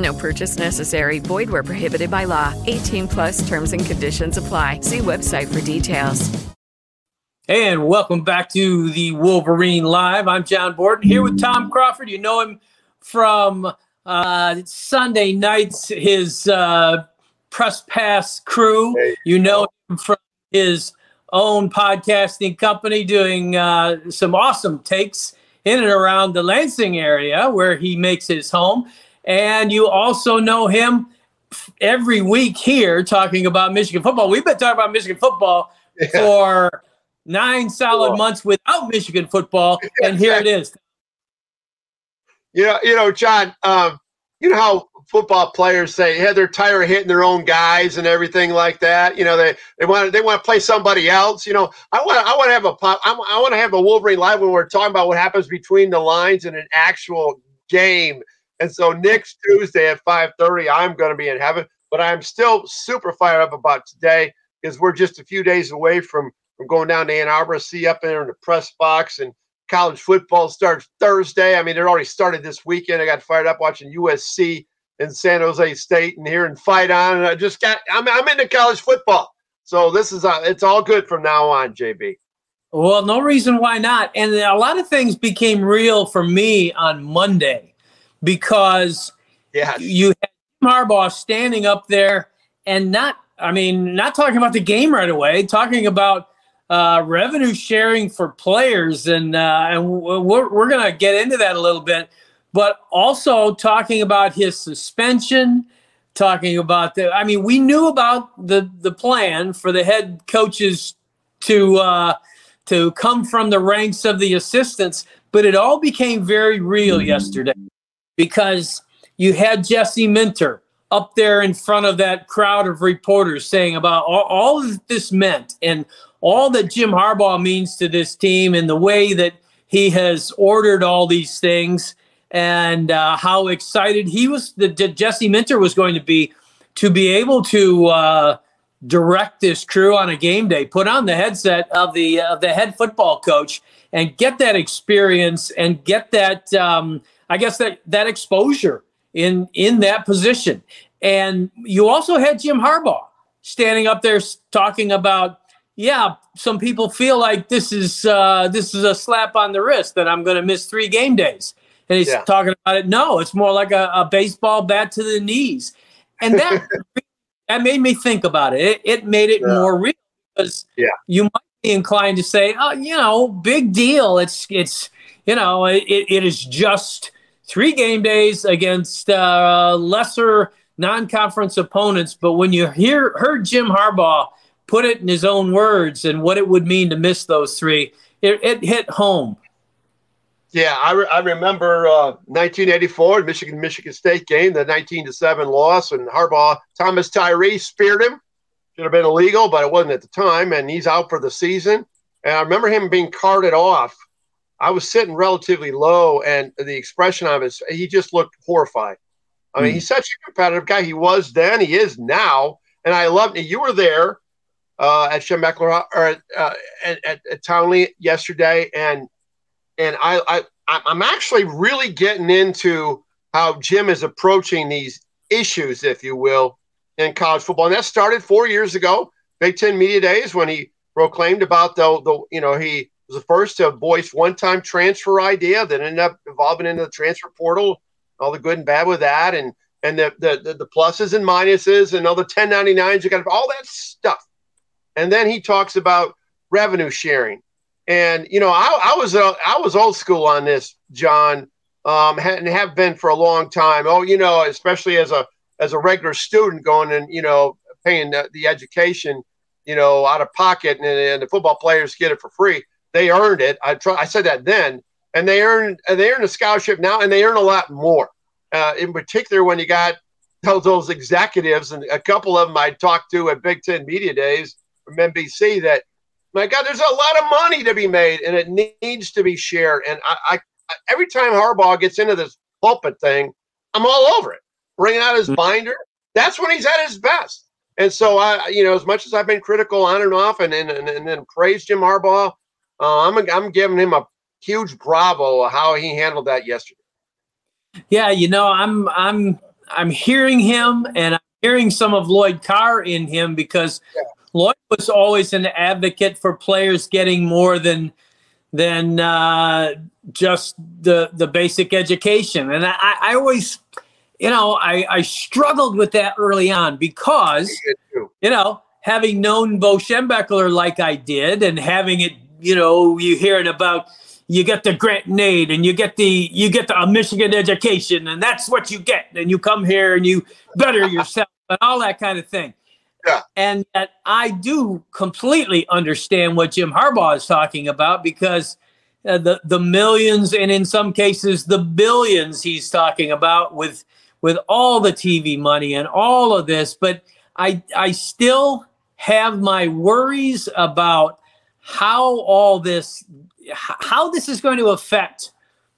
No purchase necessary. Void where prohibited by law. 18 plus terms and conditions apply. See website for details. And welcome back to the Wolverine Live. I'm John Borton here with Tom Crawford. You know him from uh, Sunday nights, his uh, press pass crew. You know him from his own podcasting company doing uh, some awesome takes in and around the Lansing area where he makes his home. And you also know him every week here talking about Michigan football. We've been talking about Michigan football yeah. for nine solid cool. months without Michigan football, and here it is. You know, you know, John. Um, you know how football players say, "Yeah, they're tired of hitting their own guys and everything like that." You know, they they want they want to play somebody else. You know, I want I want to have a pop. I want to have a Wolverine live when we're talking about what happens between the lines in an actual game and so next Tuesday at 5:30, I'm going to be in heaven. But I'm still super fired up about today because we're just a few days away from, from going down to Ann Arbor, see up there in the press box, and college football starts Thursday. I mean, it already started this weekend. I got fired up watching USC and San Jose State and here fight on. And I just got I'm I'm into college football. So this is uh, it's all good from now on, JB. Well, no reason why not. And a lot of things became real for me on Monday because yes. you had Harbaugh standing up there and not, I mean, not talking about the game right away, talking about uh, revenue sharing for players, and uh, and we're we're gonna get into that a little bit, but also talking about his suspension, talking about the. I mean, we knew about the the plan for the head coaches to uh, to come from the ranks of the assistants, but it all became very real yesterday because you had Jesse Minter up there in front of that crowd of reporters saying about all, all that this meant and all that Jim Harbaugh means to this team and the way that he has ordered all these things and uh, how excited he was that Jesse Minter was going to be to be able to uh, direct this crew on a game day, put on the headset of the of the head football coach, and get that experience and get that um, I guess that that exposure in in that position. And you also had Jim Harbaugh standing up there talking about, yeah, some people feel like this is uh, this is a slap on the wrist that I'm going to miss three game days. And he's yeah. talking about it. No, it's more like a, a baseball bat to the knees, and that that made me think about it. It, it made it yeah. more real because yeah. you might be inclined to say, oh, you know, big deal. It's it's you know, it, it is just three game days against uh, lesser non-conference opponents. But when you hear heard Jim Harbaugh put it in his own words and what it would mean to miss those three, it, it hit home. Yeah, I, re- I remember uh, 1984 Michigan Michigan State game, the 19 to seven loss, and Harbaugh Thomas Tyree speared him. Should have been illegal, but it wasn't at the time, and he's out for the season. And I remember him being carted off. I was sitting relatively low, and the expression on his he just looked horrified. I mean, mm. he's such a competitive guy. He was then, he is now, and I love it. You were there uh, at Schembechler or uh, at, at, at Townley yesterday, and and I, I I'm actually really getting into how Jim is approaching these issues, if you will, in college football. And that started four years ago, Big Ten Media Days, when he proclaimed about the, the you know, he was the first to voice one time transfer idea that ended up evolving into the transfer portal, all the good and bad with that, and and the the, the, the pluses and minuses and all the 1099s, you got all that stuff. And then he talks about revenue sharing and you know, I, I was uh, I was old school on this, John, um, and have been for a long time. Oh, you know, especially as a as a regular student going and you know paying the, the education, you know, out of pocket, and, and, the football players get it for free. They earned it. I try, I said that then, and they earned they earn a scholarship now, and they earn a lot more. Uh, in particular, when you got those, those executives, and a couple of them I talked to at Big Ten Media Days from NBC that my God, there's a lot of money to be made, and it needs to be shared. And I, I every time Harbaugh gets into this pulpit thing, I'm all over it. Bringing out his mm-hmm. binder, that's when he's at his best. And so I, you know, as much as I've been critical on and off, and and and, and then praised Jim Harbaugh, uh, I'm I'm giving him a huge bravo how he handled that yesterday. Yeah, you know, I'm I'm I'm hearing him, and I'm hearing some of Lloyd Carr in him because yeah. Lloyd was always an advocate for players getting more than than uh, just the the basic education, and I, I always, you know, I, I struggled with that early on because you know having known Bo Schembechler like I did, and having it, you know, you hearing about you get the grant and aid and you get the you get the Michigan education and that's what you get and you come here and you better yourself and all that kind of thing. Yeah. And that I do completely understand what Jim Harbaugh is talking about because uh, the the millions and in some cases the billions he's talking about with with all the TV money and all of this, but I I still have my worries about how all this how this is going to affect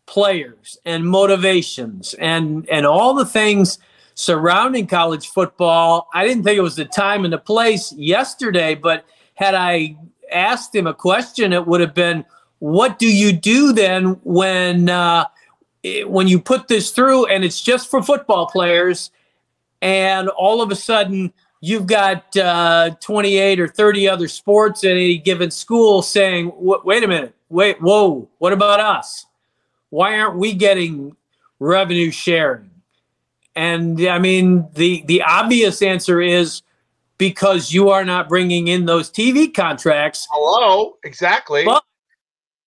players and motivations and and all the things surrounding college football. I didn't think it was the time and the place yesterday, but had I asked him a question, it would have been, "What do you do then when uh, when you put this through and it's just for football players, and all of a sudden?" You've got uh, 28 or 30 other sports at any given school saying, wait a minute, wait, whoa, what about us? Why aren't we getting revenue sharing? And I mean, the the obvious answer is because you are not bringing in those TV contracts. Hello, exactly. But,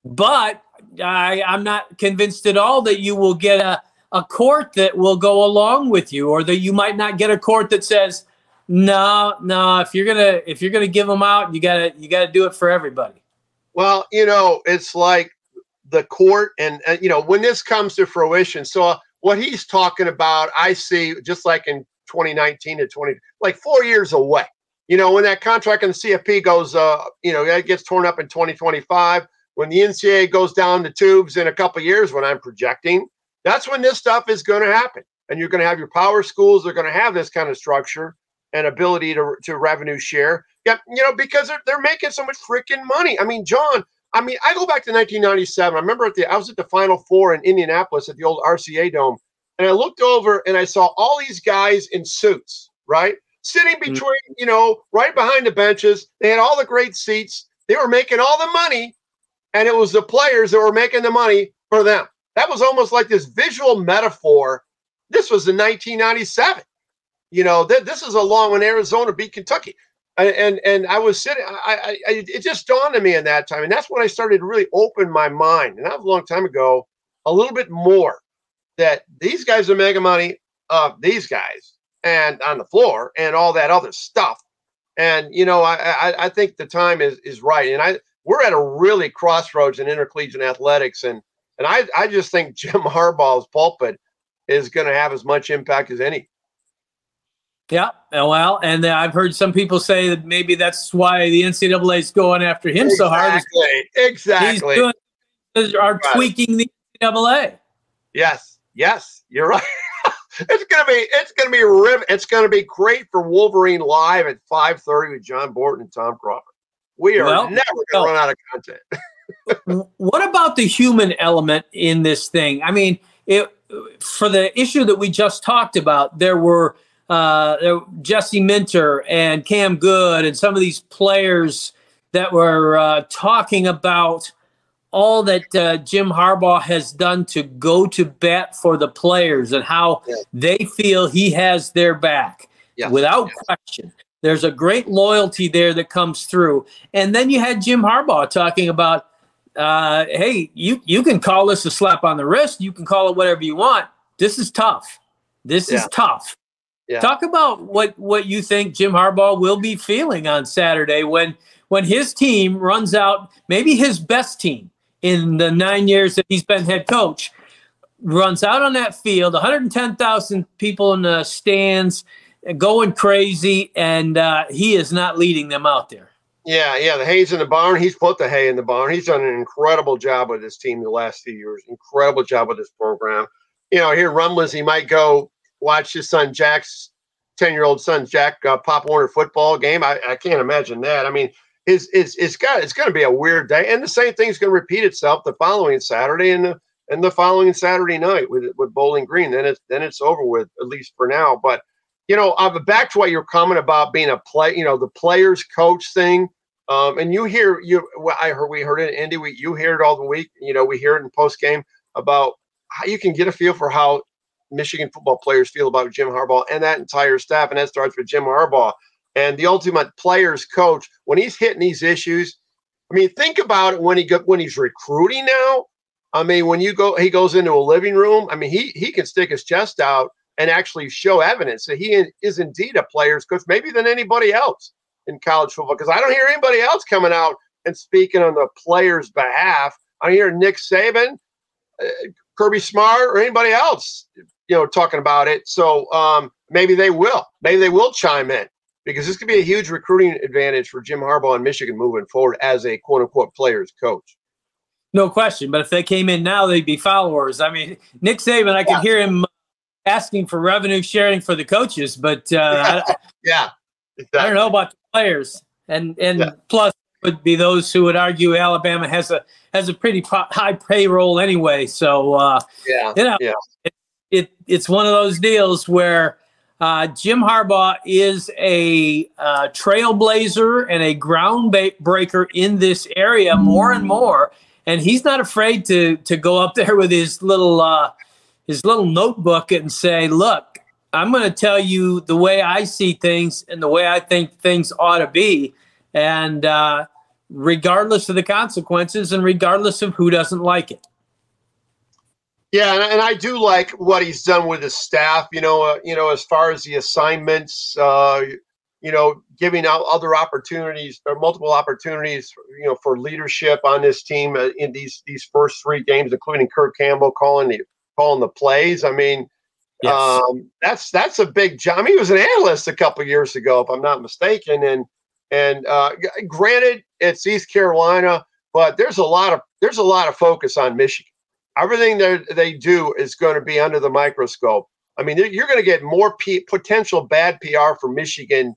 but I, I'm not convinced at all that you will get a, a court that will go along with you, or that you might not get a court that says, no, no, if you're gonna if you're gonna give them out, you gotta you gotta do it for everybody. Well, you know, it's like the court, and, and you know, when this comes to fruition. So what he's talking about, I see just like in 2019 to 20, like four years away. You know, when that contract in the CFP goes, uh, you know, it gets torn up in 2025, when the NCAA goes down the tubes in a couple years, when I'm projecting, that's when this stuff is going to happen. And you're going to have your power schools, they're going to have this kind of structure and ability to, to revenue share. Yeah, you know, because they're, they're making so much freaking money. I mean, John, I mean, I go back to 1997. I remember at the I was at the Final Four in Indianapolis at the old RCA Dome, and I looked over and I saw all these guys in suits, right? Sitting Mm-hmm. between, you know, right behind the benches. They had all the great seats. They were making all the money, and it was the players that were making the money for them. That was almost like this visual metaphor. This was in 1997. You know, th- this is a long one. Arizona beat Kentucky. And, and and I was sitting. I, I, it just dawned on me in that time, and that's when I started to really open my mind. And that was a long time ago. A little bit more that these guys are making money of these guys and on the floor and all that other stuff. And you know, I I, I think the time is is right. And I we're at a really crossroads in intercollegiate athletics, and and I I just think Jim Harbaugh's pulpit is going to have as much impact as any. Yeah, uh, well, and uh, I've heard some people say that maybe that's why the NCAA is going after him so hard. Exactly. Exactly. doing, are Right. tweaking the NCAA. Yes, yes, you're right. it's gonna be it's gonna be it's gonna be great for Wolverine live at 5:30 with John Borton and Tom Crawford. We are Well, never gonna well. run out of content. What about the human element in this thing? I mean, it, for the issue that we just talked about, there were uh, Jesse Minter and Cam Good and some of these players that were uh, talking about all that uh, Jim Harbaugh has done to go to bat for the players and how Yeah. they feel he has their back Yes, without yes. question. There's a great loyalty there that comes through. And then you had Jim Harbaugh talking about, uh, hey, you, you can call this a slap on the wrist. You can call it whatever you want. This is tough. This Yeah. is tough. Yeah. Talk about what, what you think Jim Harbaugh will be feeling on Saturday when when his team runs out, maybe his best team in the nine years that he's been head coach, runs out on that field, 110,000 people in the stands, going crazy, and uh, he is not leading them out there. Yeah, yeah. The hay's in the barn. He's put the hay in the barn. He's done an incredible job with his team the last few years. Incredible job with this program. You know, here rumblings he might go watch his son Jack's ten-year-old son Jack uh, Pop Warner football game. I, I can't imagine that. I mean, it's it's it's got it's going to be a weird day, and the same thing's going to repeat itself the following Saturday and the and the following Saturday night with with Bowling Green. Then it's then it's over with at least for now. But you know, uh, back to what you're comment about being a play, you know, the players coach thing. Um, and you hear you, I heard we heard it in Indy. We you hear it all the week. You know, we hear it in post game about how you can get a feel for how Michigan football players feel about Jim Harbaugh and that entire staff, and that starts with Jim Harbaugh and the ultimate players coach. When he's hitting these issues, I mean, think about it when he go, when he's recruiting now. I mean, when you go, he goes into a living room. I mean, he he can stick his chest out and actually show evidence that he is indeed a players coach, maybe than anybody else in college football. Because I don't hear anybody else coming out and speaking on the players' behalf. I hear Nick Saban, uh, Kirby Smart, or anybody else, you know, talking about it. So um, maybe they will. Maybe they will chime in because this could be a huge recruiting advantage for Jim Harbaugh and Michigan moving forward as a quote unquote players coach. No question. But if they came in now, they'd be followers. I mean, Nick Saban, I could hear him asking for revenue sharing for the coaches, but uh, I, Yeah. I don't know about the players. And and Yeah. plus would be those who would argue Alabama has a has a pretty high payroll anyway. So uh, Yeah. you know, Yeah. It, it it's one of those deals where uh, Jim Harbaugh is a uh, trailblazer and a groundbreaker in this area more and more, and he's not afraid to to go up there with his little uh, his little notebook and say, "Look, I'm going to tell you the way I see things and the way I think things ought to be," and uh, regardless of the consequences and regardless of who doesn't like it. Yeah, and, and I do like what he's done with his staff. You know, uh, you know, as far as the assignments, uh, you know, giving out other opportunities or multiple opportunities, you know, for leadership on this team uh, in these these first three games, including Kirk Campbell calling the calling the plays. I mean, Yes. um, that's that's a big job. I mean, he was an analyst a couple years ago, if I'm not mistaken. And and uh, granted, it's East Carolina, but there's a lot of there's a lot of focus on Michigan. Everything that they do is going to be under the microscope. I mean, you're going to get more P- potential bad PR for Michigan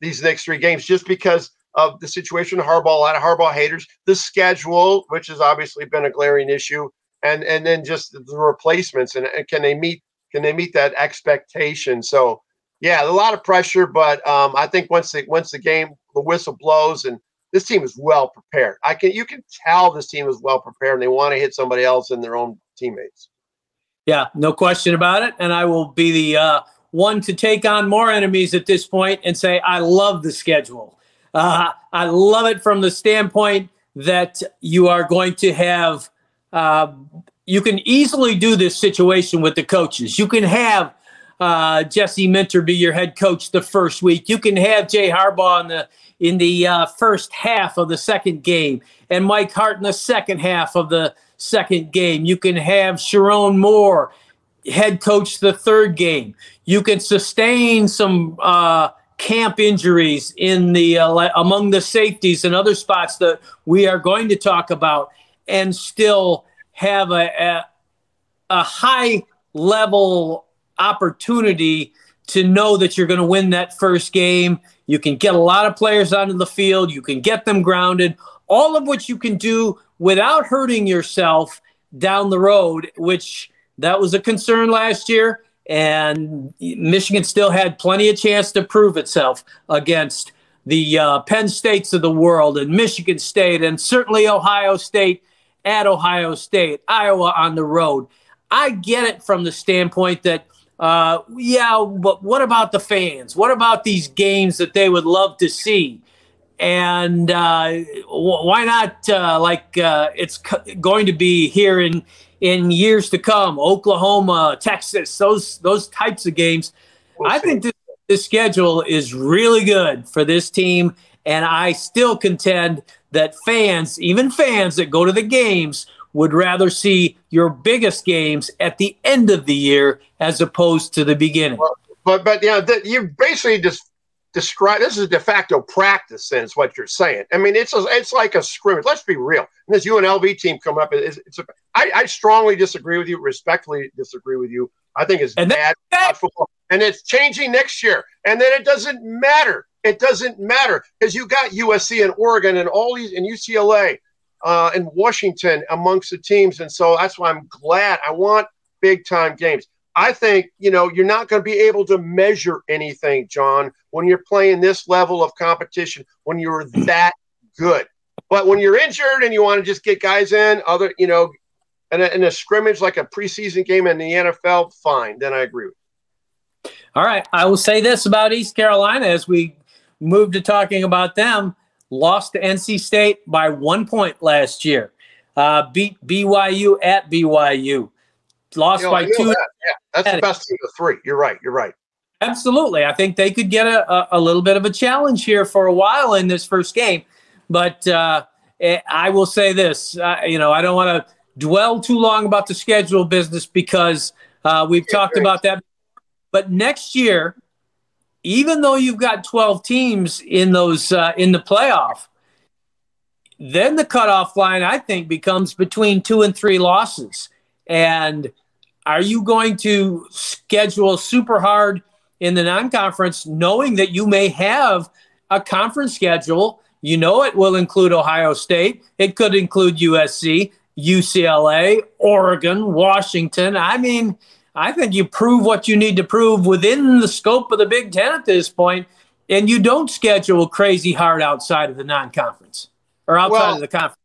these next three games just because of the situation Harbaugh. A lot of Harbaugh haters, the schedule, which has obviously been a glaring issue, and and then just the replacements and, and can they meet Can they meet that expectation? So, yeah, a lot of pressure, but um, I think once the once the game the whistle blows and this team is well prepared. I can you can tell this team is well prepared and they want to hit somebody else in their own teammates. Yeah, no question about it. And I will be the uh, one to take on more enemies at this point and say I love the schedule. Uh, I love it from the standpoint that you are going to have. Uh, you can easily do this situation with the coaches. You can have uh, Jesse Minter be your head coach the first week. You can have Jay Harbaugh in the in the uh, first half of the second game, and Mike Hart in the second half of the second game. You can have Sherrone Moore head coach the third game. You can sustain some uh, camp injuries in the uh, among the safeties and other spots that we are going to talk about, and still have a, a, a high level opportunity to know that you're going to win that first game. You can get a lot of players onto the field. You can get them grounded. All of which you can do without hurting yourself down the road, which that was a concern last year. And Michigan still had plenty of chance to prove itself against the uh, Penn States of the world and Michigan State and certainly Ohio State at Ohio State, Iowa on the road. I get it from the standpoint that – uh, yeah, but what about the fans? What about these games that they would love to see? And uh, why not, uh, like uh, it's going to be here in in years to come, Oklahoma, Texas, those those types of games. We'll I think this, this schedule is really good for this team, and I still contend that fans, even fans that go to the games, would rather see your biggest games at the end of the year as opposed to the beginning. Well, but but you know you basically just describe this is a de facto practice. Then is what you're saying. I mean, it's a, it's like a scrimmage. Let's be real. And this UNLV team come up. It's, it's a, I, I strongly disagree with you. Respectfully disagree with you. I think it's and bad that, football, and it's changing next year. And then it doesn't matter. It doesn't matter because you got USC and Oregon and all these and UCLA uh, in Washington amongst the teams. And so that's why I'm glad. I want big time games. I think, you know, you're not going to be able to measure anything, John, when you're playing this level of competition, when you're that good. But when you're injured and you want to just get guys in, other, you know, in a, in a scrimmage like a preseason game in the NFL, fine. Then I agree with you. All right. I will say this about East Carolina as we move to talking about them lost to NC State by one point last year. Uh, beat BYU at BYU. Lost you know, by two. That. Yeah, that's the best team of three. You're right. You're right. Absolutely. I think they could get a, a, a little bit of a challenge here for a while in this first game. But uh, eh, I will say this uh, you know, I don't want to dwell too long about the schedule business because uh, we've yeah, talked great. about that. But next year, even though you've got 12 teams in those uh, in the playoff, then the cutoff line I think becomes between two and three losses. And are you going to schedule super hard in the non-conference, knowing that you may have a conference schedule? You know it will include Ohio State. It could include USC, UCLA, Oregon, Washington. I mean, I think you prove what you need to prove within the scope of the Big Ten at this point, and you don't schedule crazy hard outside of the non-conference or outside well, of the conference.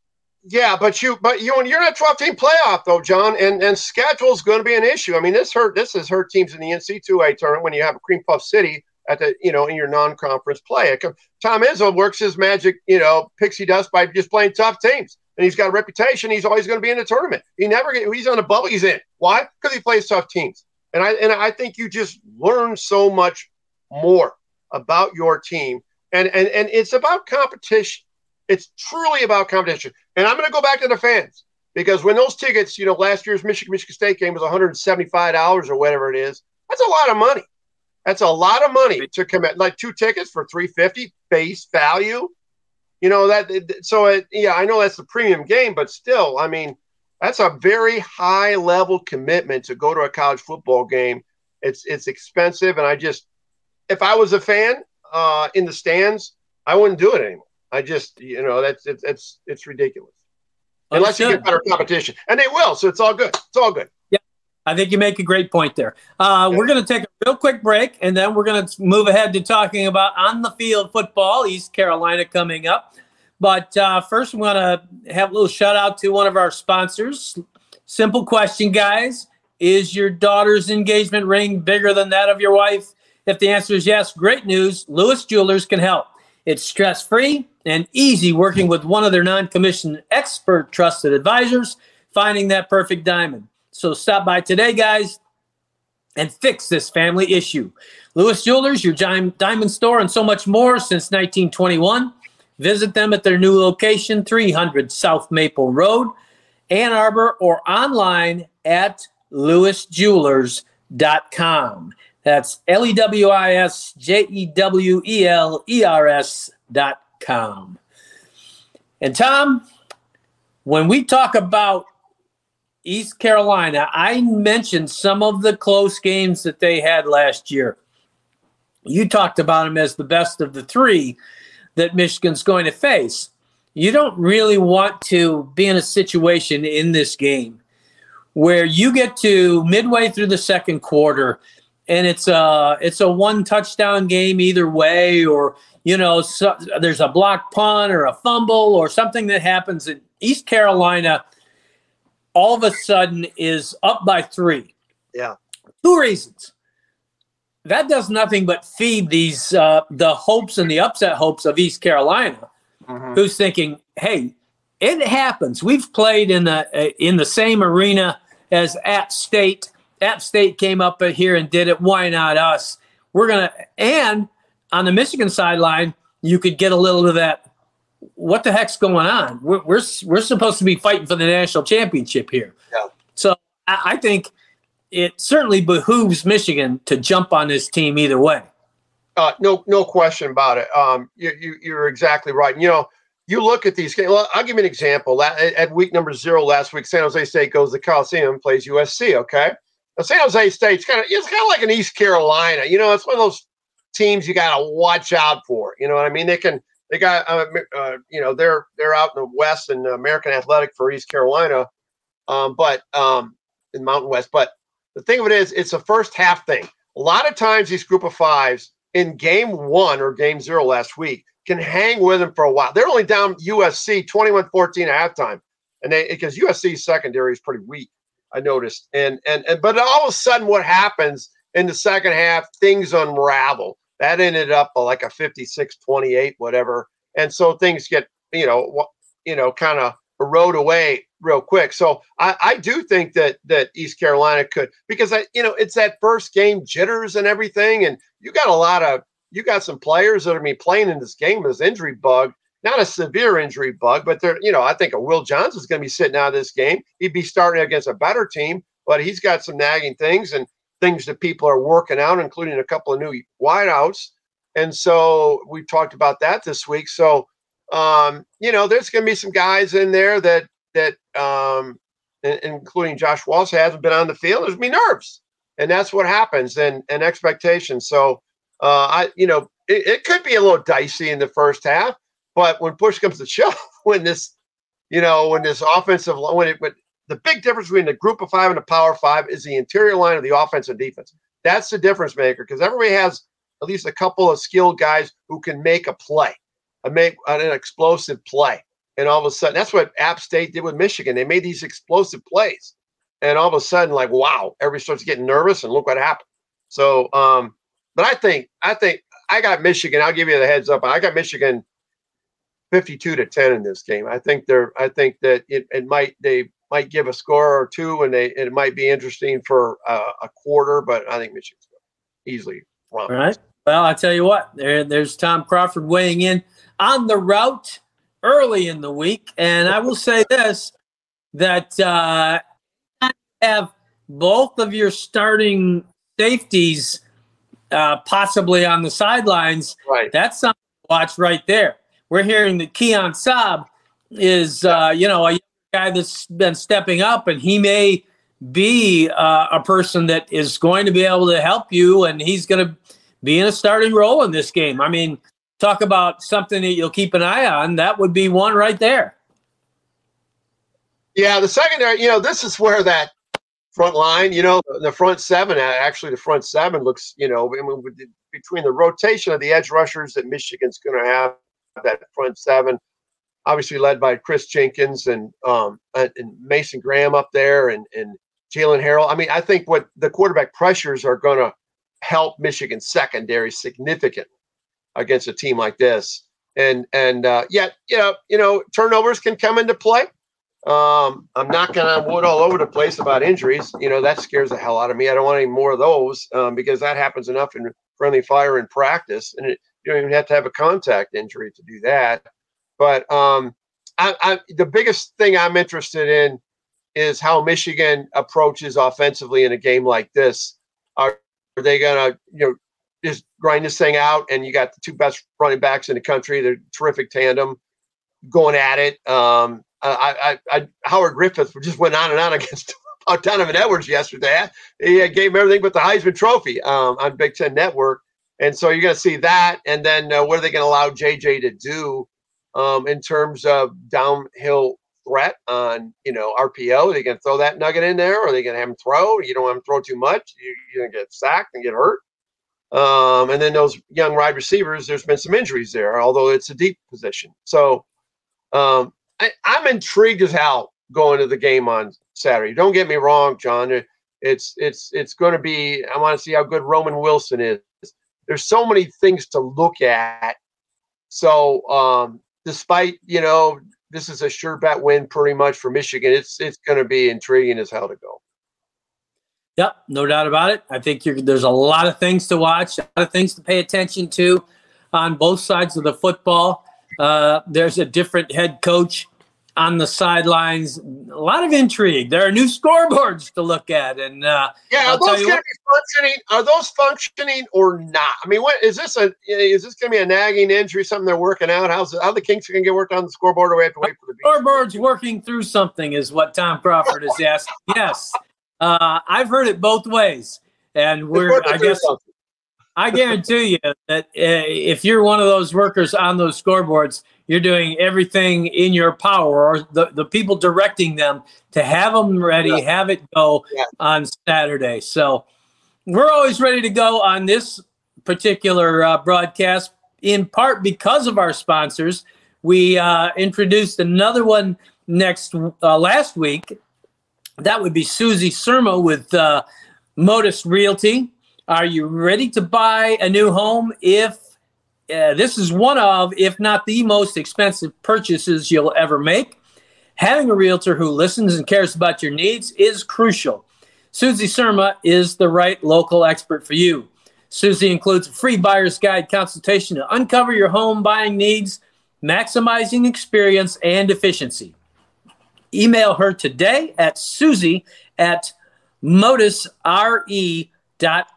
Yeah, but you, but you, and you're in a 12 team playoff though, John, and and schedule is going to be an issue. I mean, this hurt. This has hurt teams in the NC2A tournament when you have a cream puff city at the you know in your non-conference play. Tom Izzo works his magic, you know, pixie dust by just playing tough teams and he's got a reputation. He's always going to be in the tournament. He never get, he's on a bubble. He's in. Why? Because he plays tough teams. And I and I think you just learn so much more about your team. And and and it's about competition. It's truly about competition. And I'm going to go back to the fans because when those tickets, you know, last year's Michigan Michigan State game was 175 dollars or whatever it is. That's a lot of money. That's a lot of money to commit. Like two tickets for 350 base value you know that so it, yeah i know that's the premium game but still i mean that's a very high level commitment to go to a college football game. It's it's expensive and i just if i was a fan uh, in the stands i wouldn't do it anymore. I just you know that's it's it's, it's ridiculous. Unless you get better competition and they will so it's all good. It's all good I think you make a great point there. Uh, We're going to take a real quick break, and then we're going to move ahead to talking about on the field football, East Carolina coming up. But uh, first, we want to have a little shout out to one of our sponsors. Simple question, guys. Is your daughter's engagement ring bigger than that of your wife? If the answer is yes, great news. Lewis Jewelers can help. It's stress free and easy working with one of their non commissioned expert trusted advisors, finding that perfect diamond. So stop by today, guys, and fix this family issue. Lewis Jewelers, your diamond store, and so much more since 1921. Visit them at their new location, 300 South Maple Road, Ann Arbor, or online at lewisjewelers.com. That's L E W I S J E W E L E R S dot com. And Tom, when we talk about East Carolina, I mentioned some of the close games that they had last year. You talked about them as the best of the three that Michigan's going to face. You don't really want to be in a situation in this game where you get to midway through the second quarter and it's a it's a one touchdown game either way or you know so, there's a block punt or a fumble or something that happens in East Carolina all of a sudden is up by three. Yeah. Two reasons. That does nothing but feed these uh, the hopes and the upset hopes of East Carolina, mm-hmm. who's thinking, "Hey, it happens. We've played in the uh, in the same arena as App State. App State came up here and did it. Why not us? We're gonna." And on the Michigan sideline, you could get a little of that what the heck's going on? We're, we're, we're supposed to be fighting for the national championship here. Yeah. So I, I think it certainly behooves Michigan to jump on this team either way. Uh, no, no question about it. Um, you, you, you're exactly right. You know, you look at these games. Well, I'll give you an example. At week number zero last week, San Jose State goes to Coliseum, plays USC. Okay, now San Jose State's kind of it's kind of like an East Carolina. You know, it's one of those teams you got to watch out for. You know what I mean? They can they got uh, uh, you know they're they're out in the west and American Athletic for East Carolina, um, but um, in Mountain West. But the thing of it is, it's a first half thing. A lot of times these group of fives in game one or game zero last week can hang with them for a while. They're only down USC 21-14 at halftime. And they because USC's secondary is pretty weak, I noticed. And and and but all of a sudden what happens in the second half, things unravel. That ended up like a 56 28, whatever. And so things get, you know, you know, kind of erode away real quick. So I, I do think that that East Carolina could because I, you know, it's that first game jitters and everything. And you got a lot of you got some players that are be playing in this game with this injury bug. Not a severe injury bug, but they're, you know, I think a Will Johnson's going to be sitting out of this game. He'd be starting against a better team, but he's got some nagging things. And things that people are working out, including a couple of new wideouts. And so we've talked about that this week. So, um, you know, there's going to be some guys in there that, that, um, including Josh Wallace hasn't been on the field. There's me nerves. And that's what happens and, and expectations. So, uh, I, you know, it, it could be a little dicey in the first half, but when push comes to shove, when this, you know, when this offensive, when it, when the big difference between the group of five and the power five is the interior line of the offense and defense. That's the difference maker because everybody has at least a couple of skilled guys who can make a play, a make an explosive play. And all of a sudden, that's what App State did with Michigan. They made these explosive plays. And all of a sudden, like, wow, everybody starts getting nervous, and look what happened. So, um, but I think, I think I got Michigan. I'll give you the heads up. I got Michigan 52 to 10 in this game. I think they're, I think that it, it might, they might give a score or two, and they it might be interesting for uh, a quarter. But I think Michigan's easily. All right. Well, I tell you what, there, there's Tom Crawford weighing in on the route early in the week, and I will say this: that uh, have both of your starting safeties uh, possibly on the sidelines. Right. That's something to watch right there. We're hearing that Keon Sabb is, uh, you know, a guy that's been stepping up, and he may be uh, a person that is going to be able to help you, and he's going to be in a starting role in this game. I mean, talk about something that you'll keep an eye on. That would be one right there. Yeah, the secondary. You know, this is where that front line. You know, the front seven. Actually, the front seven looks. You know, between the rotation of the edge rushers that Michigan's going to have, that front seven, obviously led by Kris Jenkins and um and Mason Graham up there, and and Jaylen Harrell. I mean, I think what the quarterback pressures are going to help Michigan's secondary significantly against a team like this. And and uh, yet, you know, you know, turnovers can come into play. Um, I'm not knocking on wood all over the place about injuries. You know, that scares the hell out of me. I don't want any more of those um, because that happens enough in friendly fire in practice, and it, you don't even have to have a contact injury to do that. But um, I, I, the biggest thing I'm interested in is how Michigan approaches offensively in a game like this. Are, are they going to, you know, just grind this thing out? And you got the two best running backs in the country. They're terrific tandem going at it. Um, I, I, I, Howard Griffith just went on and on against Donovan Edwards yesterday. He gave him everything but the Heisman Trophy um, on Big Ten Network. And so you're going to see that. And then uh, what are they going to allow JJ to do um, in terms of downhill threat on, you know, RPO? Are they going to throw that nugget in there? Or are they going to have him throw? You don't want him throw too much. You, you're going to get sacked and get hurt. Um, and then those young wide receivers, there's been some injuries there, although it's a deep position. So um, I, am intrigued as hell going to the game on Saturday. Don't get me wrong, John. It's it's it's going to be. I want to see how good Roman Wilson is. There's so many things to look at. So um, despite you know this is a sure bet win pretty much for Michigan, it's it's going to be intriguing as hell to go. Yep, no doubt about it. I think there's a lot of things to watch, a lot of things to pay attention to on both sides of the football. Uh, there's a different head coach on the sidelines. A lot of intrigue. There are new scoreboards to look at, and uh, yeah, are those going to be functioning? Are those functioning or not? I mean, what is this? A is this going to be a nagging injury? Something they're working out? How's how the kinks are going to get worked on the scoreboard? Or we have to wait for the scoreboard's working through something? Is what Tom Crawford is asking. yes, uh, I've heard it both ways, and we're I guess. Something. I guarantee you that uh, if you're one of those workers on those scoreboards, you're doing everything in your power, or the, the people directing them to have them ready, yeah. have it go yeah. on Saturday. So we're always ready to go on this particular uh, broadcast, in part because of our sponsors. We uh, introduced another one next uh, last week. That would be Susie Surma with uh, Motus Realty. Are you ready to buy a new home? If uh, this is one of, if not the most expensive purchases you'll ever make, having a realtor who listens and cares about your needs is crucial. Susie Surma is the right local expert for you. Susie includes a free buyer's guide consultation to uncover your home buying needs, maximizing experience and efficiency. Email her today at susie at motusre.com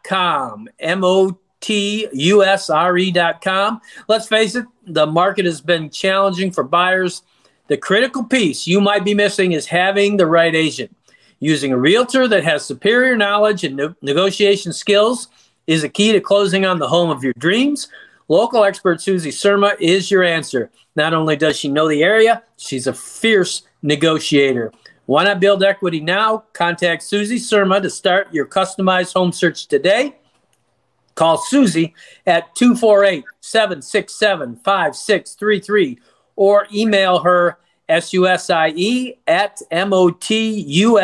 com. M O T U S R E dot com. Let's face it, the market has been challenging for buyers. The critical piece you might be missing is having the right agent. Using a realtor that has superior knowledge and ne- negotiation skills is a key to closing on the home of your dreams. Local expert Susie Surma is your answer. Not only does she know the area, she's a fierce negotiator. Why not build equity now? Contact Susie Surma to start your customized home search today. Call Susie at 248 767 5633 or email her susie at motusre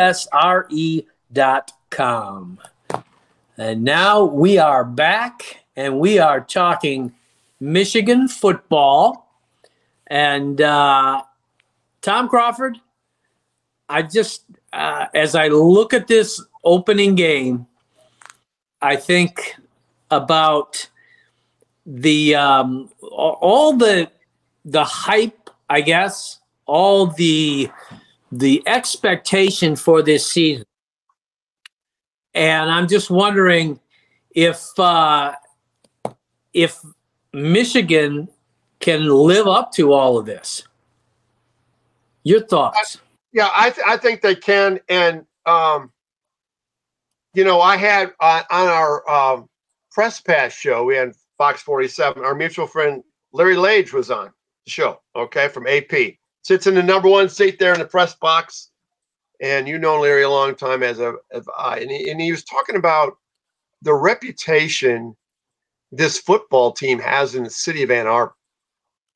dot com. And now we are back and we are talking Michigan football. And uh, Tom Crawford, I just, uh, as I look at this opening game, I think about the um, all the the hype, I guess, all the the expectation for this season, and I'm just wondering if uh, if Michigan can live up to all of this. Your thoughts? Yeah, I th- I think they can, and um, you know, I had uh, on our um, press pass show, we had Fox 47. Our mutual friend Larry Lage was on the show. Okay, from AP, sits in the number one seat there in the press box, and you know Larry a long time as a as I, and he, and he was talking about the reputation this football team has in the city of Ann Arbor.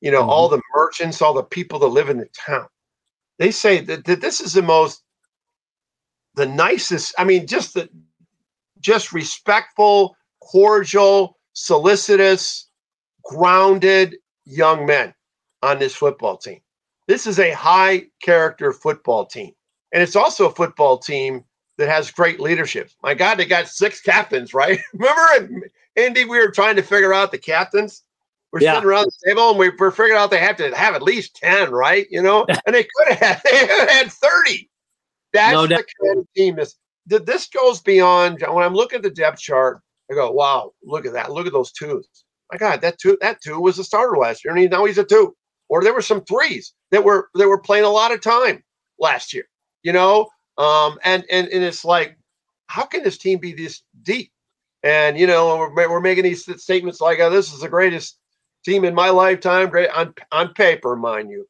You know, mm-hmm. all the merchants, all the people that live in the town. They say that, that this is the most, the nicest. I mean, just the, just respectful, cordial, solicitous, grounded young men on this football team. This is a high character football team. And it's also a football team that has great leadership. My God, they got six captains, right? Remember, Andy, we were trying to figure out the captains. We're yeah. sitting around the table and we were figuring out they have to have at least 10, right? You know, and they could have they had 30. That's no the kind of team. This, this goes beyond when I'm looking at the depth chart, I go, wow, look at that. Look at those twos. My God, that two, that two was a starter last year, and he, now he's a two. Or there were some threes that were that were playing a lot of time last year you know? Um, and, and, and it's like, how can this team be this deep? And, you know, we're, we're making these statements like, oh, this is the greatest team in my lifetime, great on, on paper, mind you.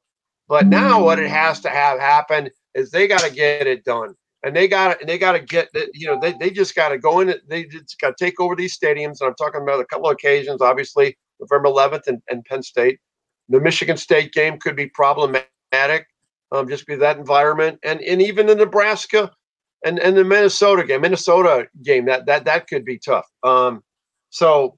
But now what it has to have happen is they got to get it done. And they got and they got to get you know they, they just got to go in they just got to take over these stadiums and I'm talking about a couple of occasions obviously November 11th and, and Penn State the Michigan State game could be problematic um, just be that environment, and and even the Nebraska and and the Minnesota game, Minnesota game that that that could be tough. Um, so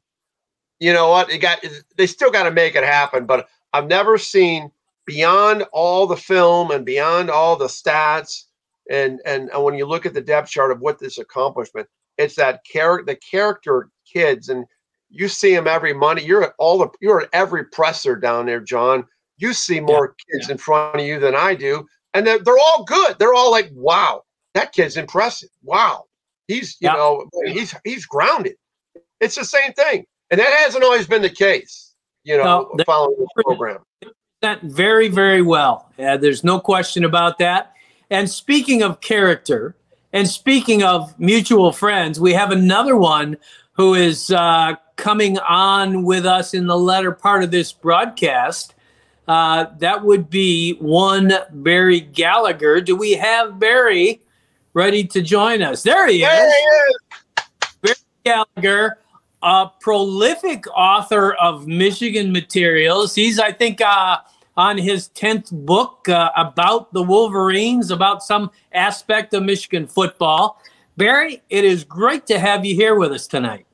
you know what, it got they still got to make it happen, but I've never seen beyond all the film and beyond all the stats and and, and when you look at the depth chart of what this accomplishment, it's that character the character kids and you see them every Monday. You're at all the you're at every presser down there, John. You see more yeah, kids yeah. in front of you than I do, and they're, they're all good. They're all like, "Wow, that kid's impressive. Wow, he's you yeah. know he's he's grounded." It's the same thing, and that hasn't always been the case. You know, no, following the program. That very very well. Yeah, there's no question about that. And speaking of character, and speaking of mutual friends, we have another one who is uh, coming on with us in the latter part of this broadcast. Uh, that would be one Barry Gallagher. Do we have Barry ready to join us? There he is. Barry Gallagher, a prolific author of Michigan materials. He's, I think, uh, on his 10th book uh, about the Wolverines, about some aspect of Michigan football. Barry, it is great to have you here with us tonight.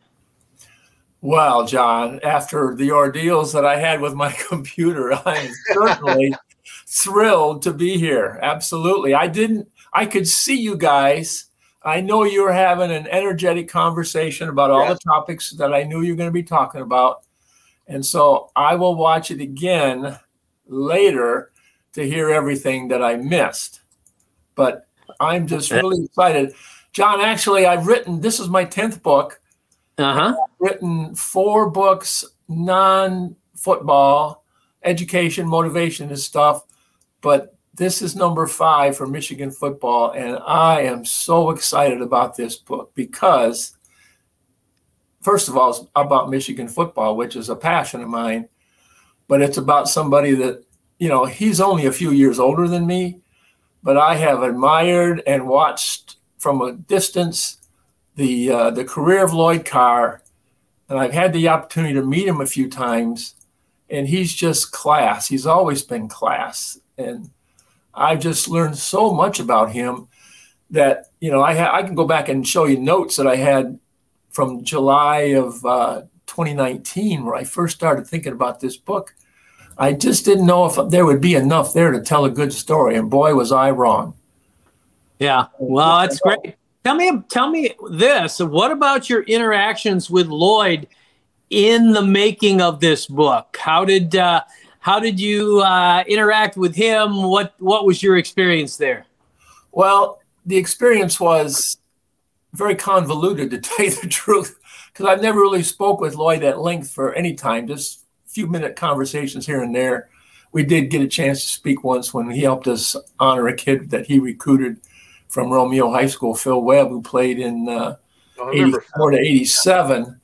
Well, John, after the ordeals that I had with my computer, I'm certainly thrilled to be here. Absolutely. I didn't, I could see you guys. I know you were having an energetic conversation about all yes. the topics that I knew you were going to be talking about. And so I will watch it again later to hear everything that I missed. But I'm just really excited. John, actually, I've written, this is my 10th book uh-huh. written four books, non-football, education, motivation, and stuff. But this is number five for Michigan football, and I am so excited about this book because, first of all, it's about Michigan football, which is a passion of mine. But it's about somebody that you know he's only a few years older than me, but I have admired and watched from a distance the uh, the career of Lloyd Carr, and I've had the opportunity to meet him a few times, and he's just class. He's always been class, and I've just learned so much about him that you know I ha- I can go back and show you notes that I had from July of uh, 2019 where I first started thinking about this book. I just didn't know if there would be enough there to tell a good story, and boy, was I wrong. Yeah, well, that's great. Tell me, tell me this. What about your interactions with Lloyd in the making of this book? How did uh, how did you uh, interact with him? What what was your experience there? Well, the experience was very convoluted, to tell you the truth, because I've never really spoke with Lloyd at length for any time. Just few minute conversations here and there. We did get a chance to speak once when he helped us honor a kid that he recruited from Romeo High School, Phil Webb, who played in uh, 84 to 87.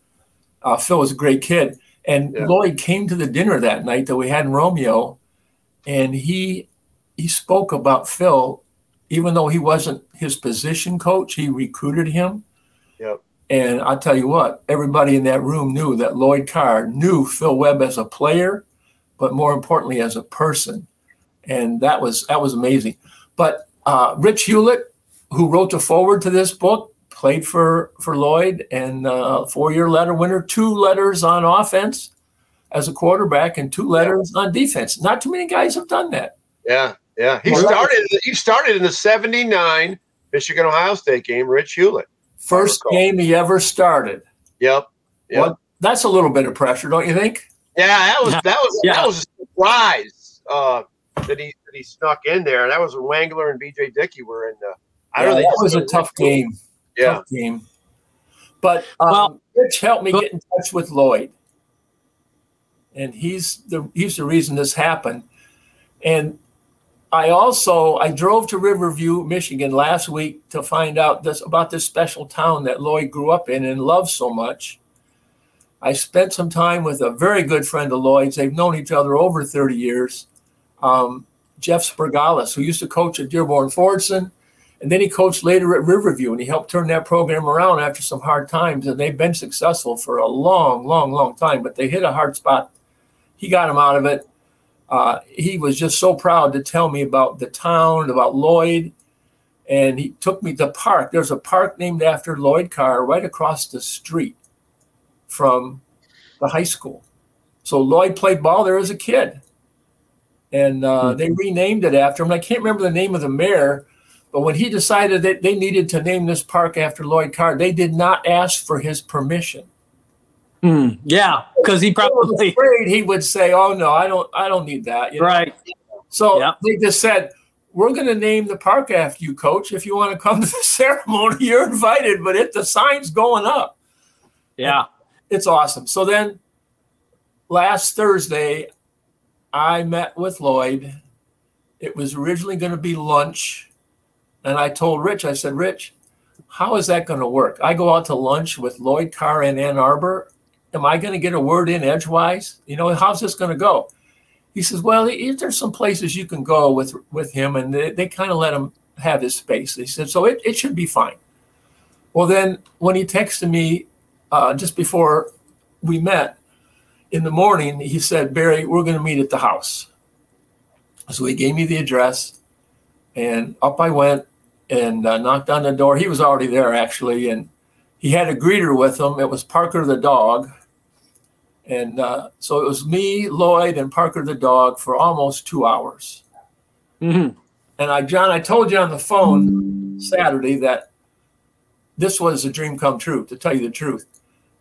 Uh, Phil was a great kid. And yeah. Lloyd came to the dinner that night that we had in Romeo, and he he spoke about Phil even though he wasn't his position coach, he recruited him. Yep. And I tell you what, everybody in that room knew that Lloyd Carr knew Phil Webb as a player, but more importantly as a person, and that was that was amazing. But uh, Rich Hewlett, who wrote the foreword to this book, played for for Lloyd and uh, four year letter winner, two letters on offense as a quarterback, and two letters yeah. on defense. Not too many guys have done that. Yeah, yeah. He started. He started in the '79 Michigan Ohio State game. Rich Hewlett. First game he ever started. Yep. yep. Well, that's a little bit of pressure, don't you think? Yeah, that was that was yeah. that was a surprise uh, that he that he snuck in there. That was when Wangler and BJ Dickey were in the. I yeah, really that was a tough game. Yeah, tough game. But um, well, Rich helped me but, get in touch with Lloyd, and he's the he's the reason this happened. And I also I drove to Riverview, Michigan last week to find out this about this special town that Lloyd grew up in and loved so much. I spent some time with a very good friend of Lloyd's. They've known each other over 30 years. Um, Jeff Spergalis, who used to coach at Dearborn Fordson, and then he coached later at Riverview, and he helped turn that program around after some hard times. And they've been successful for a long, long, long time. But they hit a hard spot. He got him out of it uh, he was just so proud to tell me about the town, about Lloyd. And he took me to the park. There's a park named after Lloyd Carr right across the street from the high school. So Lloyd played ball there as a kid. And uh, mm-hmm. they renamed it after him. I can't remember the name of the mayor, but when he decided that they needed to name this park after Lloyd Carr, they did not ask for his permission. Mm, yeah, because he probably afraid he would say, "Oh no, I don't, I don't need that." You know? Right. So yep. they just said, "We're going to name the park after you, Coach. If you want to come to the ceremony, you're invited." But it the sign's going up. Yeah, it's awesome. So then, last Thursday, I met with Lloyd. It was originally going to be lunch, and I told Rich, I said, "Rich." How is that going to work? I go out to lunch with Lloyd Carr in Ann Arbor, am I going to get a word in edgewise? You know, how's this going to go? He says, well, there's some places you can go with with him, and they, they kind of let him have his space. He said, so it, it should be fine. Well, then when he texted me uh, just before we met in the morning, he said, Barry, we're going to meet at the house. So he gave me the address, and up I went and uh, knocked on the door. He was already there, actually, and he had a greeter with him. It was Parker the dog, and uh, so it was me, Lloyd, and Parker the dog for almost two hours. Mm-hmm. And I, John, I told you on the phone Saturday that this was a dream come true, to tell you the truth.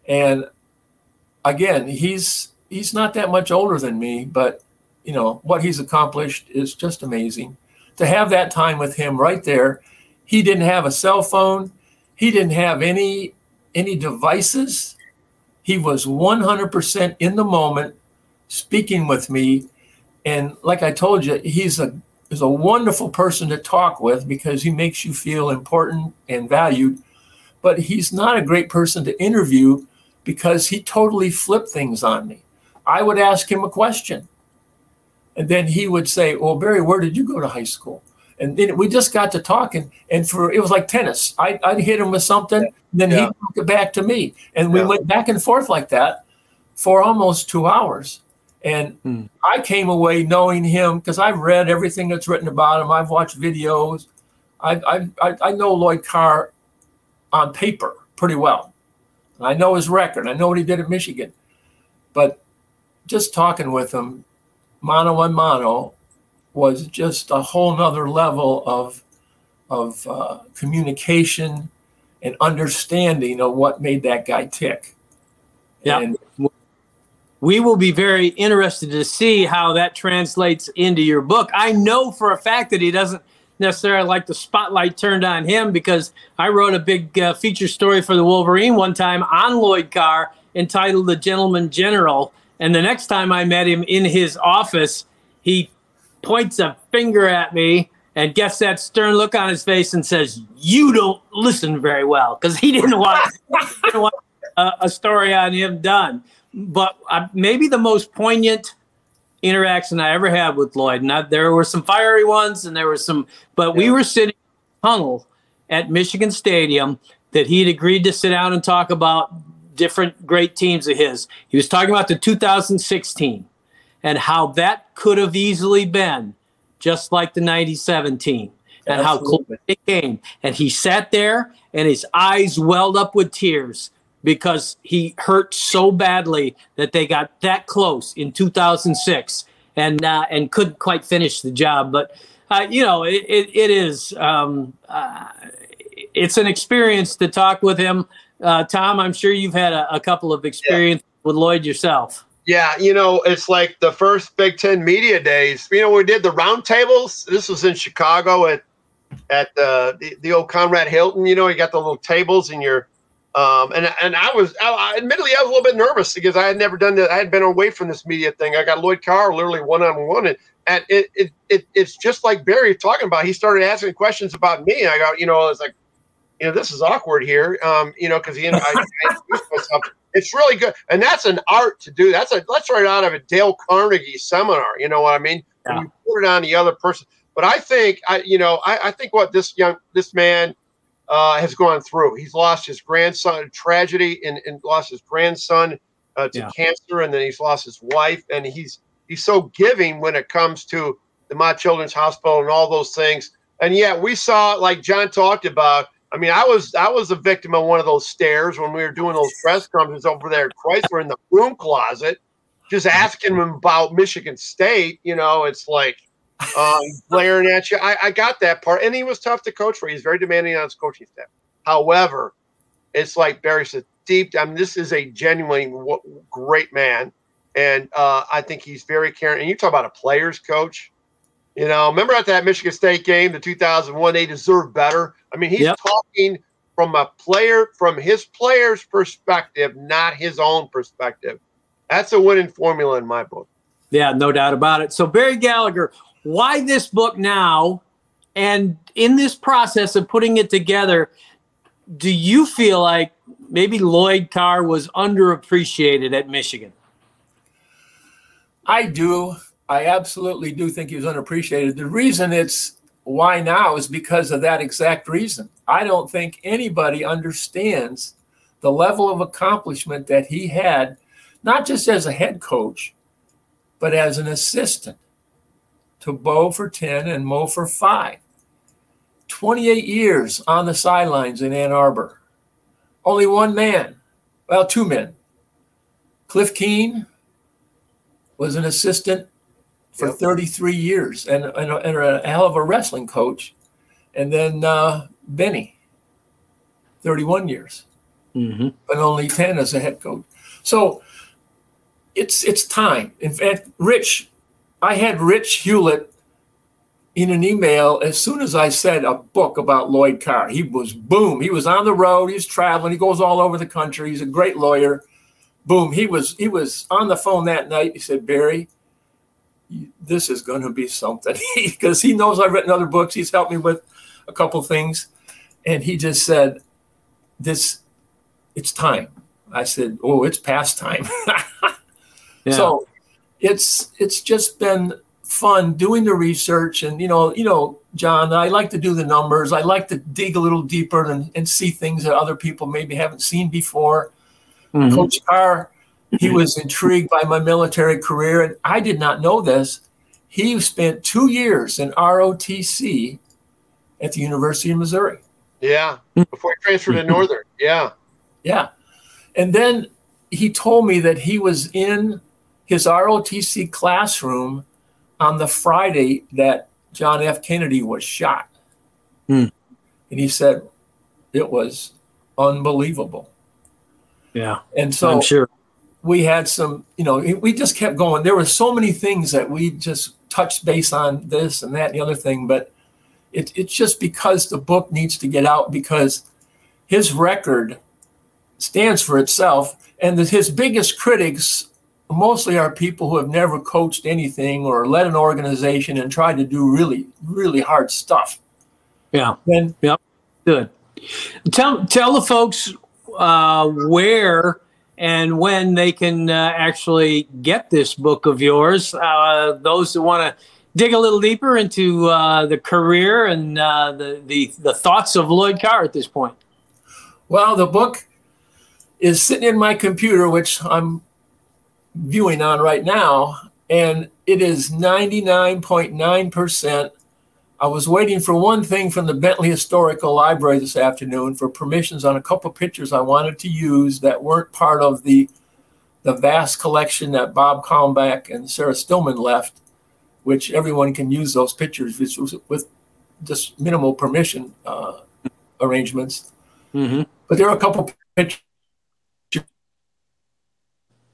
And again, he's he's not that much older than me, but you know what he's accomplished is just amazing. To have that time with him right there, he didn't have a cell phone, he didn't have any any devices he was 100% in the moment, speaking with me. And like I told you, he's a is a wonderful person to talk with because he makes you feel important and valued. But he's not a great person to interview because he totally flipped things on me. I would ask him a question. And then he would say, Well, Barry, where did you go to high school? And then we just got to talking, and for it was like tennis. I, would hit him with something, then yeah. he'd it back to me, and we yeah. went back and forth like that for almost two hours. And hmm. I came away knowing him because I've read everything that's written about him. I've watched videos. I, I, I know Lloyd Carr on paper pretty well. I know his record. I know what he did at Michigan. But just talking with him, mano a mano, was just a whole nother level of of uh, communication and understanding of what made that guy tick. Yeah. And, we will be very interested to see how that translates into your book. I know for a fact that he doesn't necessarily like the spotlight turned on him because I wrote a big uh, feature story for the Wolverine one time on Lloyd Carr entitled The Gentleman General. And the next time I met him in his office, he points a finger at me and gets that stern look on his face and says, "You don't listen very well," because he didn't want, didn't want a, a, story on him done. But uh, maybe the most poignant interaction I ever had with Lloyd. And I, there were some fiery ones, and there were some, but we were sitting in tunnel at Michigan Stadium that he'd agreed to sit down and talk about different great teams of his. He was talking about the 2016 and how that could have easily been just like the 97 team and how close it came. And he sat there and his eyes welled up with tears because he hurt so badly that they got that close in 2006 and uh, and couldn't quite finish the job. But uh, you know, it, it, it is um, uh, it's an experience to talk with him. Uh, Tom, I'm sure you've had a, a couple of experiences yeah. with Lloyd yourself. Yeah, you know, it's like the first Big Ten media days. You know, we did the roundtables. This was in Chicago at at uh, the the old Conrad Hilton. You know, you got the little tables and your um, and and I was I, admittedly I was a little bit nervous because I had never done that. I had been away from this media thing. I got Lloyd Carr literally one on one, and and it, it it it's just like Barry talking about. He started asking questions about me. I got you know it's like you know this is awkward here. Um, you know because he I, I myself. It's really good, and that's an art to do. That's a that's right out of a Dale Carnegie seminar. You know what I mean? Yeah. You put it on the other person. But I think I you know I, I think what this young this man uh, has gone through. He's lost his grandson, tragedy, and, and lost his grandson uh, to yeah. cancer, and then he's lost his wife. And he's he's so giving when it comes to the Mott Children's Hospital and all those things. And yet we saw, like John talked about. I mean, I was I was a victim of one of those stares when we were doing those press conferences over there at Chrysler in the room closet, just asking him about Michigan State. You know, it's like um, blaring at you. I, I, got that part, and he was tough to coach for. He's very demanding on his coaching staff. However, it's like Barry said, deep. I mean, this is a genuinely great man, and uh, I think he's very caring. And you talk about a players coach. You know, remember at that Michigan State game, the 2001, they deserve better. I mean, he's yep. talking from a player, from his player's perspective, not his own perspective. That's a winning formula in my book. Yeah, no doubt about it. So Barry Gallagher, why this book now? And in this process of putting it together, do you feel like maybe Lloyd Carr was underappreciated at Michigan? I do. I absolutely do think he was unappreciated. The reason it's why now is because of that exact reason. I don't think anybody understands the level of accomplishment that he had, not just as a head coach, but as an assistant to Bo for 10 and Mo for 5. 28 years on the sidelines in Ann Arbor. Only one man, well, two men. Cliff Keen was an assistant for yep. 33 years and, and, a, and, a, hell of a wrestling coach. And then uh, Benny, 31 years, mm-hmm. but only 10 as a head coach. So it's it's time. In fact, Rich I had Rich Hewlett in an email as soon as I said a book about Lloyd Carr. He was boom. He was on the road. He's traveling. He goes all over the country. He's a great lawyer. Boom. He was he was on the phone that night. He said, Barry, this is going to be something because he knows I've written other books. He's helped me with a couple things, and he just said, "This, it's time." I said, "Oh, it's past time." yeah. So it's it's just been fun doing the research and you know you know john i like to do the numbers i like to dig a little deeper and, and see things that other people maybe haven't seen before mm-hmm. coach carr he was intrigued by my military career and i did not know this he spent two years in rotc at the university of missouri yeah before he transferred to northern yeah yeah and then he told me that he was in his ROTC classroom on the Friday that John F. Kennedy was shot. Hmm. And he said it was unbelievable. Yeah. And so I'm sure we had some, you know, we just kept going. There were so many things that we just touched base on this and that and the other thing, but it, it's just because the book needs to get out because his record stands for itself. And the, his biggest critics mostly are people who have never coached anything or led an organization and tried to do really, really hard stuff. Yeah. And yep. Good. Tell tell the folks uh, where and when they can uh, actually get this book of yours. Uh, those who want to dig a little deeper into uh, the career and uh, the, the the thoughts of Lloyd Carr at this point? Well, the book is sitting in my computer, which I'm viewing on right now, and it is 99.9%. I was waiting for one thing from the Bentley Historical Library this afternoon for permissions on a couple pictures I wanted to use that weren't part of the the vast collection that Bob Kalmbach and Sarah Stillman left, which everyone can use those pictures with just minimal permission uh, arrangements. Mm-hmm. But there are a couple pictures.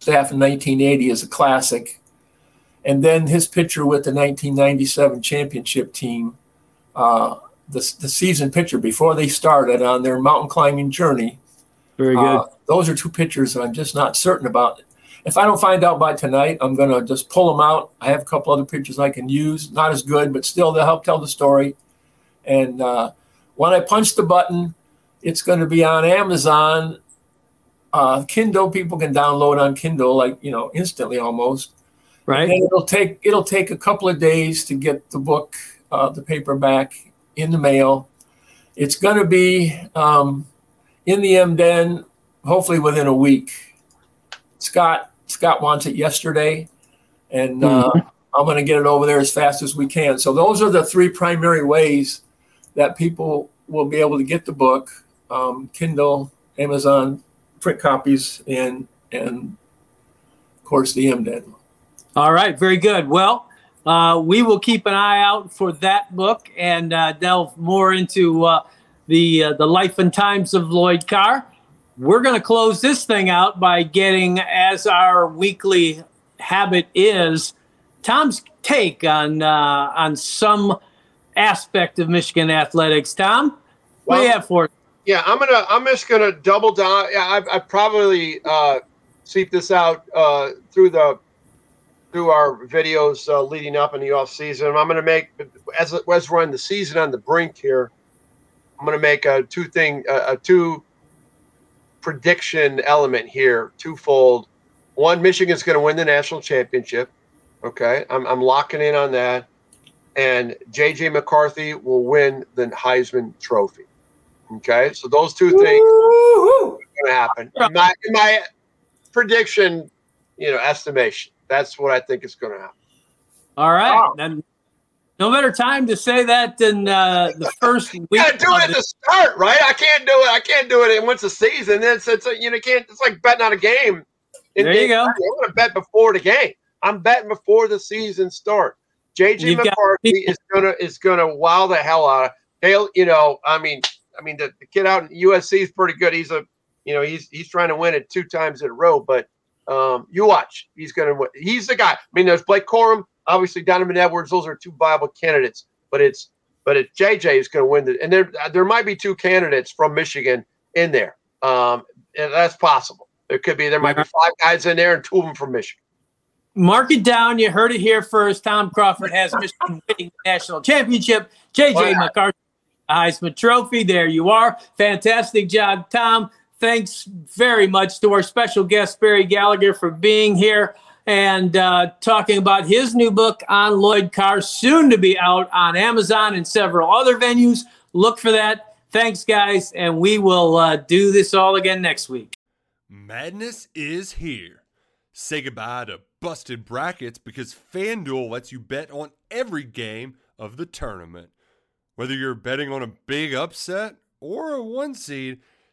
Staff in 1980 is a classic, and then his picture with the 1997 championship team, uh, the the season picture before they started on their mountain climbing journey. Very good. Uh, those are two pictures I'm just not certain about. If I don't find out by tonight, I'm going to just pull them out. I have a couple other pictures I can use. Not as good, but still they'll help tell the story. And uh, when I punch the button, it's going to be on Amazon. Uh, Kindle people can download on Kindle like you know instantly almost. Right. And it'll take it'll take a couple of days to get the book, uh, the paperback in the mail. It's going to be um, in the MDen hopefully within a week. Scott Scott wants it yesterday, and uh, mm-hmm. I'm going to get it over there as fast as we can. So those are the three primary ways that people will be able to get the book: um, Kindle, Amazon print copies, and and of course the MDen. All right, very good. Well. Uh, we will keep an eye out for that book and uh, delve more into uh, the uh, the life and times of Lloyd Carr we're going to close this thing out by getting, as our weekly habit is, Tom's take on uh, on some aspect of Michigan athletics. Tom, what well, do you have for? Yeah, I'm gonna. I'm just gonna double down. Yeah, I, I probably uh, seep this out uh, through the through our videos uh, leading up in the off season. I'm gonna make as as we're in the season on the brink here. I'm gonna make a two thing a two prediction element here twofold. One, Michigan's going to win the national championship. Okay, I'm, I'm locking in on that. And JJ McCarthy will win the Heisman Trophy. Okay, so those two things are going to happen. In my, in my prediction, you know, estimation, that's what I think is going to happen. All right, then no better time to say that than uh, the first week. You gotta do it at the start, right? I can't do it. I can't do it once a season. It's it's a, you know can't. It's like betting on a game. there you go. I'm gonna bet before the game. I'm betting before the season start. JJ McCarthy is gonna is gonna wow the hell out of Dale. You know, I mean, I mean the, the kid out in USC is pretty good. He's a you know he's he's trying to win it two times in a row, but um, you watch. He's gonna win. He's the guy. I mean, there's Blake Corum obviously Donovan Edwards, those are two viable candidates, but it's but it's JJ is going to win the and there there might be two candidates from Michigan in there. Um, and that's possible. There could be there might be five guys in there and two of them from Michigan. Mark it down. You heard it here first. Tom Crawford has Michigan winning the national championship. JJ wow. McCarthy, Heisman Trophy. There you are. Fantastic job, Tom. Thanks very much to our special guest, Barry Gallagher, for being here and uh, talking about his new book on Lloyd Carr, soon to be out on Amazon and several other venues. Look for that. Thanks, guys, and we will uh, do this all again next week. Madness is here. Say goodbye to busted brackets because FanDuel lets you bet on every game of the tournament. Whether you're betting on a big upset or a one seed,